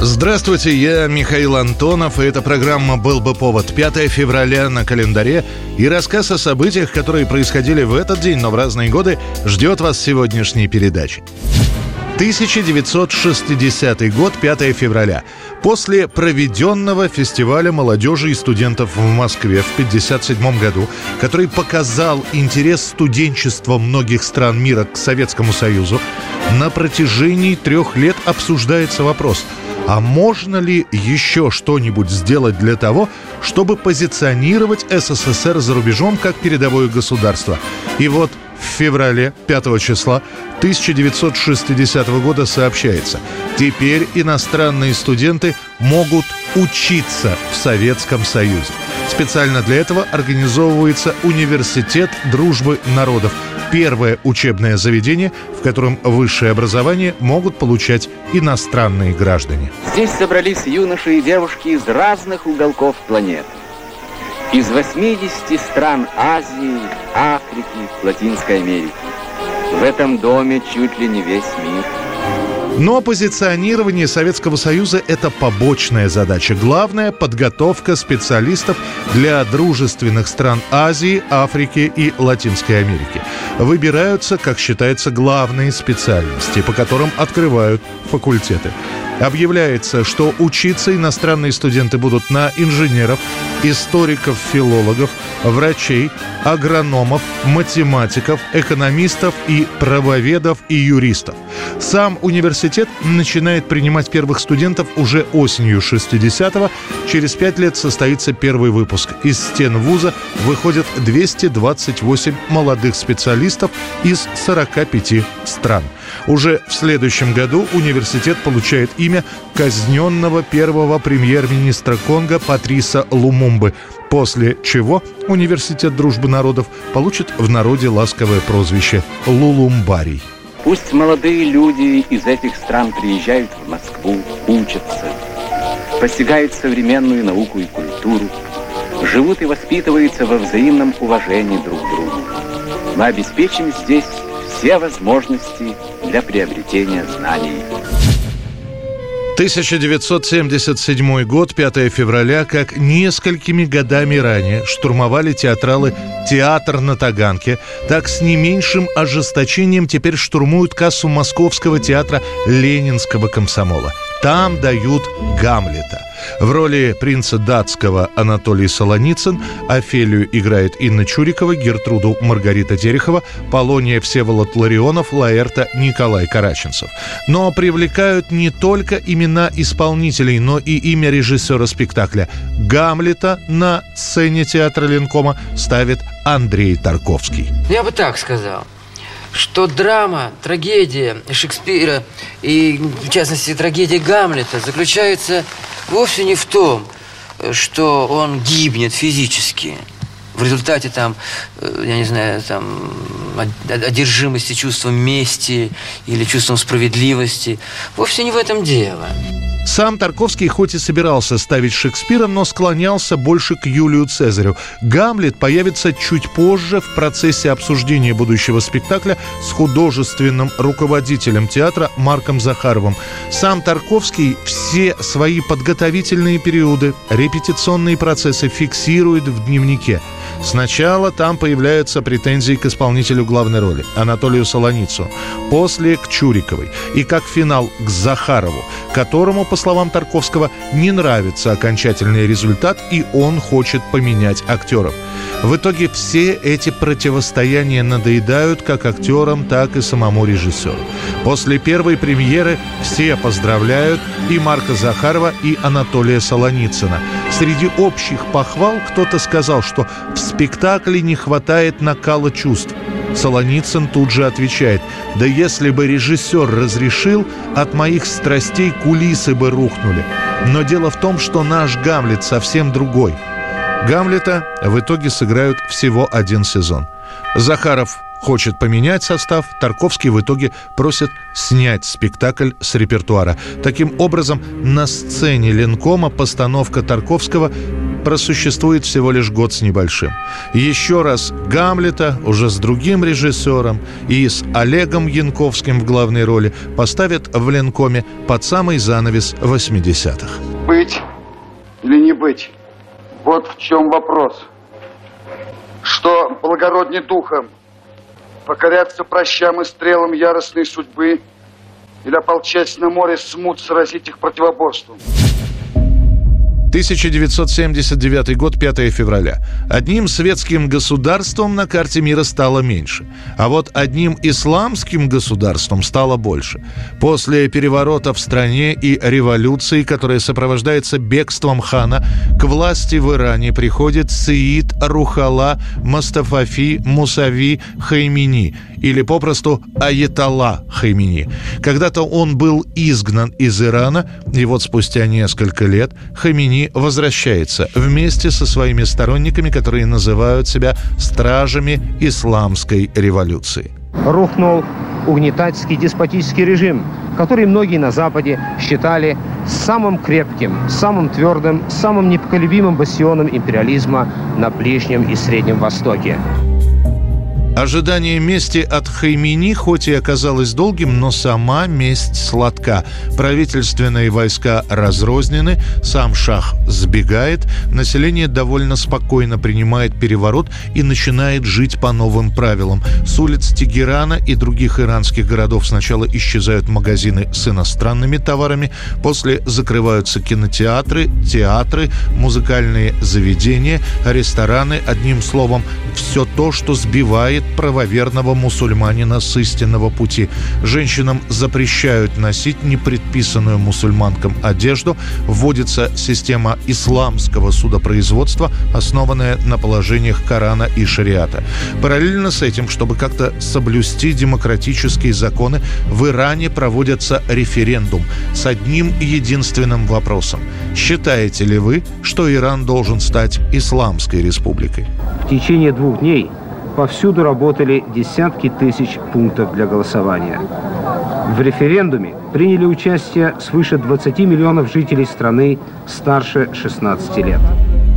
Здравствуйте, я Михаил Антонов, и эта программа «Был бы повод» 5 февраля на календаре. И рассказ о событиях, которые происходили в этот день, но в разные годы, ждет вас сегодняшней передаче. 1960 год, 5 февраля. После проведенного фестиваля молодежи и студентов в Москве в 1957 году, который показал интерес студенчества многих стран мира к Советскому Союзу, на протяжении трех лет обсуждается вопрос – а можно ли еще что-нибудь сделать для того, чтобы позиционировать СССР за рубежом как передовое государство? И вот в феврале 5 числа 1960 года сообщается, теперь иностранные студенты могут учиться в Советском Союзе. Специально для этого организовывается Университет дружбы народов. Первое учебное заведение, в котором высшее образование могут получать иностранные граждане. Здесь собрались юноши и девушки из разных уголков планеты. Из 80 стран Азии, Африки, Латинской Америки. В этом доме чуть ли не весь мир – но позиционирование Советского Союза – это побочная задача. Главная – подготовка специалистов для дружественных стран Азии, Африки и Латинской Америки. Выбираются, как считается, главные специальности, по которым открывают факультеты. Объявляется, что учиться иностранные студенты будут на инженеров, историков, филологов, врачей, агрономов, математиков, экономистов и правоведов и юристов. Сам университет начинает принимать первых студентов уже осенью 60-го. Через пять лет состоится первый выпуск. Из стен вуза выходят 228 молодых специалистов из 45 стран. Уже в следующем году университет получает имя казненного первого премьер-министра Конго Патриса Лумумбы, после чего Университет дружбы народов получит в народе ласковое прозвище Лулумбарий. Пусть молодые люди из этих стран приезжают в Москву, учатся, постигают современную науку и культуру, живут и воспитываются во взаимном уважении друг к другу. Мы обеспечим здесь все возможности для приобретения знаний. 1977 год, 5 февраля, как несколькими годами ранее штурмовали театралы «Театр на Таганке», так с не меньшим ожесточением теперь штурмуют кассу Московского театра Ленинского комсомола. Там дают Гамлета. В роли принца датского Анатолий Солоницын, Офелию играет Инна Чурикова, Гертруду Маргарита Терехова, Полония Всеволод Ларионов, Лаэрта Николай Караченцев. Но привлекают не только имена исполнителей, но и имя режиссера спектакля. Гамлета на сцене театра Ленкома ставит Андрей Тарковский. Я бы так сказал что драма, трагедия Шекспира и, в частности, трагедия Гамлета заключается вовсе не в том, что он гибнет физически. В результате там, э, я не знаю, там одержимости чувством мести или чувством справедливости. Вовсе не в этом дело. Сам Тарковский хоть и собирался ставить Шекспира, но склонялся больше к Юлию Цезарю. Гамлет появится чуть позже в процессе обсуждения будущего спектакля с художественным руководителем театра Марком Захаровым. Сам Тарковский все свои подготовительные периоды, репетиционные процессы фиксирует в дневнике. Сначала там появляются претензии к исполнителю главной роли, Анатолию Солоницу, после к Чуриковой и как финал к Захарову, которому, по словам Тарковского, не нравится окончательный результат и он хочет поменять актеров. В итоге все эти противостояния надоедают как актерам, так и самому режиссеру. После первой премьеры все поздравляют и Марка Захарова, и Анатолия Солоницына. Среди общих похвал кто-то сказал, что в спектакле не хватает накала чувств. Солоницын тут же отвечает, да если бы режиссер разрешил, от моих страстей кулисы бы рухнули. Но дело в том, что наш Гамлет совсем другой – Гамлета в итоге сыграют всего один сезон. Захаров хочет поменять состав, Тарковский в итоге просит снять спектакль с репертуара. Таким образом, на сцене Ленкома постановка Тарковского просуществует всего лишь год с небольшим. Еще раз Гамлета уже с другим режиссером и с Олегом Янковским в главной роли поставят в Ленкоме под самый занавес 80-х. Быть или не быть? Вот в чем вопрос. Что благороднее духом? Покоряться прощам и стрелам яростной судьбы или ополчать на море смут сразить их противоборством? 1979 год, 5 февраля. Одним светским государством на карте мира стало меньше, а вот одним исламским государством стало больше. После переворота в стране и революции, которая сопровождается бегством хана, к власти в Иране приходит Саид Рухала Мастафафи Мусави Хаймини или попросту Аятолла Хаймини. Когда-то он был изгнан из Ирана, и вот спустя несколько лет Хаймини возвращается вместе со своими сторонниками, которые называют себя стражами исламской революции. Рухнул угнетательский деспотический режим, который многие на Западе считали самым крепким, самым твердым, самым непоколебимым бастионом империализма на Ближнем и Среднем Востоке. Ожидание мести от Хаймини хоть и оказалось долгим, но сама месть сладка. Правительственные войска разрознены, сам шах сбегает, население довольно спокойно принимает переворот и начинает жить по новым правилам. С улиц Тегерана и других иранских городов сначала исчезают магазины с иностранными товарами, после закрываются кинотеатры, театры, музыкальные заведения, рестораны, одним словом, все то, что сбивает правоверного мусульманина с истинного пути. Женщинам запрещают носить непредписанную мусульманкам одежду. Вводится система исламского судопроизводства, основанная на положениях Корана и Шариата. Параллельно с этим, чтобы как-то соблюсти демократические законы, в Иране проводится референдум с одним единственным вопросом. Считаете ли вы, что Иран должен стать исламской республикой? В течение двух дней повсюду работали десятки тысяч пунктов для голосования. В референдуме приняли участие свыше 20 миллионов жителей страны старше 16 лет.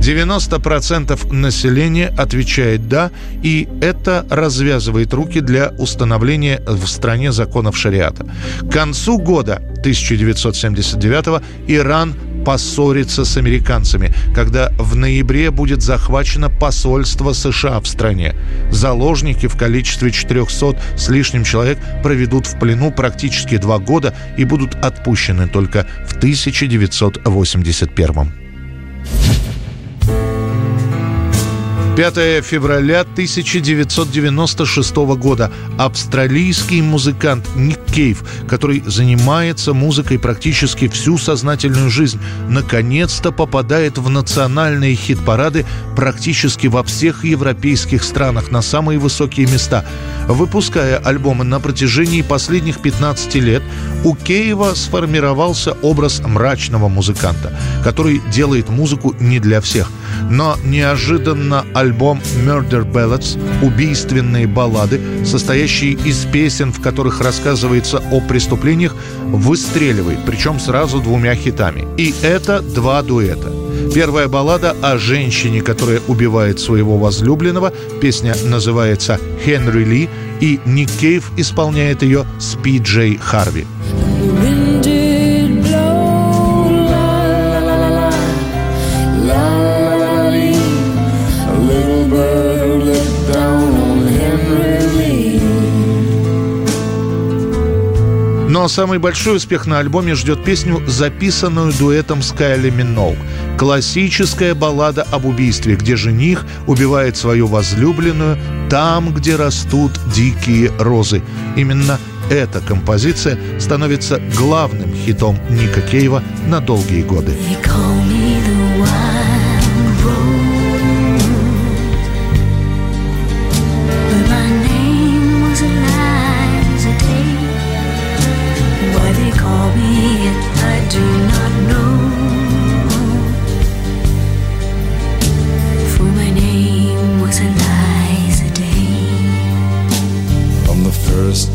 90% населения отвечает «да», и это развязывает руки для установления в стране законов шариата. К концу года 1979 Иран поссориться с американцами, когда в ноябре будет захвачено посольство США в стране. Заложники в количестве 400 с лишним человек проведут в плену практически два года и будут отпущены только в 1981 5 февраля 1996 года австралийский музыкант Ник Кейв, который занимается музыкой практически всю сознательную жизнь, наконец-то попадает в национальные хит-парады практически во всех европейских странах на самые высокие места. Выпуская альбомы на протяжении последних 15 лет, у Кейва сформировался образ мрачного музыканта, который делает музыку не для всех. Но неожиданно альбом Murder Ballads «Убийственные баллады», состоящий из песен, в которых рассказывается о преступлениях, выстреливает, причем сразу двумя хитами. И это два дуэта. Первая баллада о женщине, которая убивает своего возлюбленного. Песня называется «Хенри Ли», и Ник Кейв исполняет ее с Пи Джей Харви. Но самый большой успех на альбоме ждет песню, записанную дуэтом с Кайли. Классическая баллада об убийстве, где жених убивает свою возлюбленную там, где растут дикие розы. Именно эта композиция становится главным хитом Ника Кейва на долгие годы.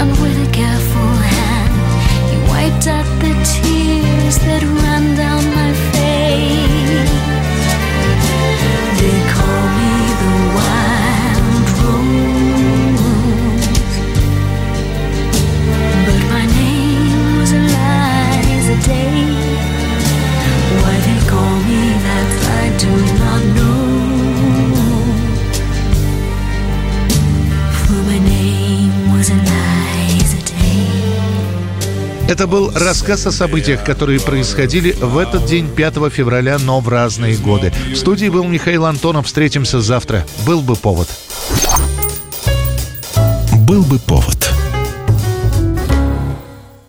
and with a careful hand, he wiped out the tears that ran down my face. They call me the wild rose, but my name was Eliza Day. Why they call me that, I do not know. For my name was Day. Это был рассказ о событиях, которые происходили в этот день, 5 февраля, но в разные годы. В студии был Михаил Антонов. Встретимся завтра. Был бы повод. Был бы повод.